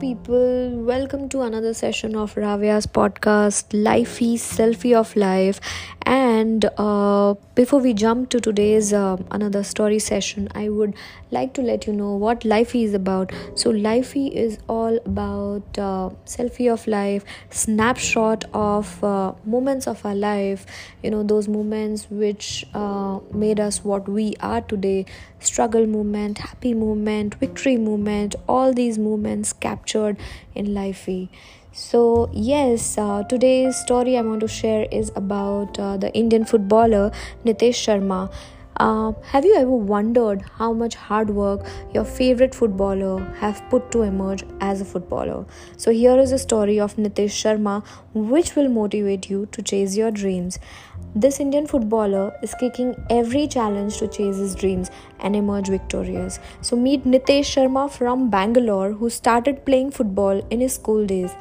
people. Welcome to another session of Ravia's podcast, Lifie Selfie of Life. And uh, before we jump to today's uh, another story session, I would like to let you know what Lifie is about. So, Lifie is all about uh, selfie of life, snapshot of uh, moments of our life. You know those moments which uh, made us what we are today. Struggle moment, happy moment, victory moment. All these moments captured in Lifie. So, yes, uh, today's story I want to share is about uh, the Indian footballer Nitesh Sharma. Uh, have you ever wondered how much hard work your favorite footballer have put to emerge as a footballer? So here is a story of Nitesh Sharma which will motivate you to chase your dreams. This Indian footballer is kicking every challenge to chase his dreams and emerge victorious. So meet Nitesh Sharma from Bangalore who started playing football in his school days.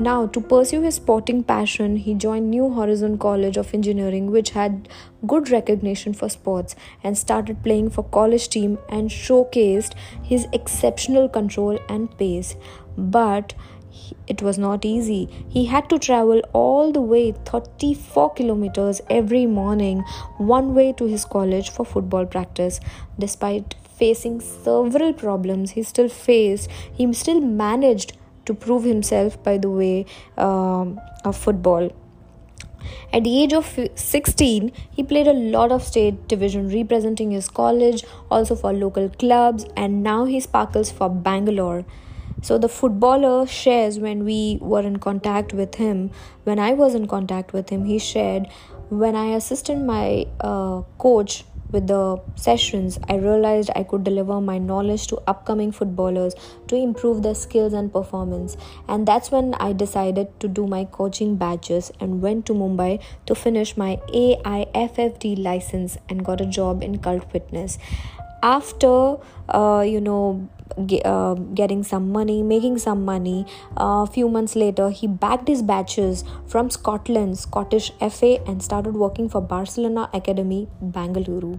Now, to pursue his sporting passion, he joined New Horizon College of Engineering, which had good recognition for sports, and started playing for college team and showcased his exceptional control and pace. But it was not easy. He had to travel all the way 34 kilometers every morning, one way to his college for football practice. Despite facing several problems he still faced, he still managed to prove himself by the way um, of football. At the age of 16, he played a lot of state division representing his college, also for local clubs, and now he sparkles for Bangalore. So the footballer shares when we were in contact with him, when I was in contact with him, he shared when I assisted my uh, coach with the sessions, I realized I could deliver my knowledge to upcoming footballers to improve their skills and performance. And that's when I decided to do my coaching badges and went to Mumbai to finish my AIFFD license and got a job in cult fitness. After, uh, you know, uh, getting some money, making some money. A uh, few months later, he backed his batches from Scotland, Scottish FA, and started working for Barcelona Academy, Bangalore.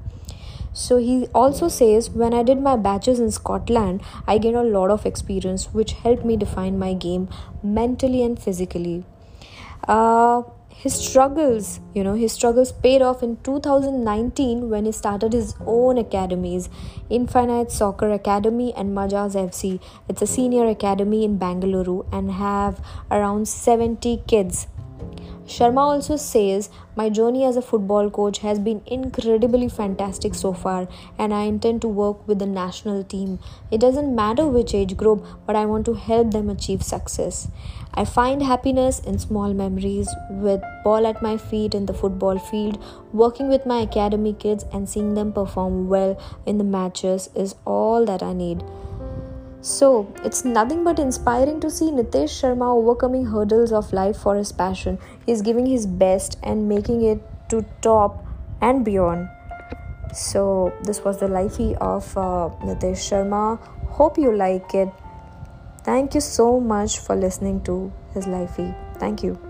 So he also says, when I did my batches in Scotland, I gained a lot of experience which helped me define my game mentally and physically. Uh, his struggles you know his struggles paid off in 2019 when he started his own academies infinite soccer academy and majaz fc it's a senior academy in bangalore and have around 70 kids Sharma also says, My journey as a football coach has been incredibly fantastic so far, and I intend to work with the national team. It doesn't matter which age group, but I want to help them achieve success. I find happiness in small memories with ball at my feet in the football field, working with my academy kids, and seeing them perform well in the matches is all that I need. So, it's nothing but inspiring to see Nitesh Sharma overcoming hurdles of life for his passion. He's giving his best and making it to top and beyond. So, this was the lifie of uh, Nitesh Sharma. Hope you like it. Thank you so much for listening to his lifie. Thank you.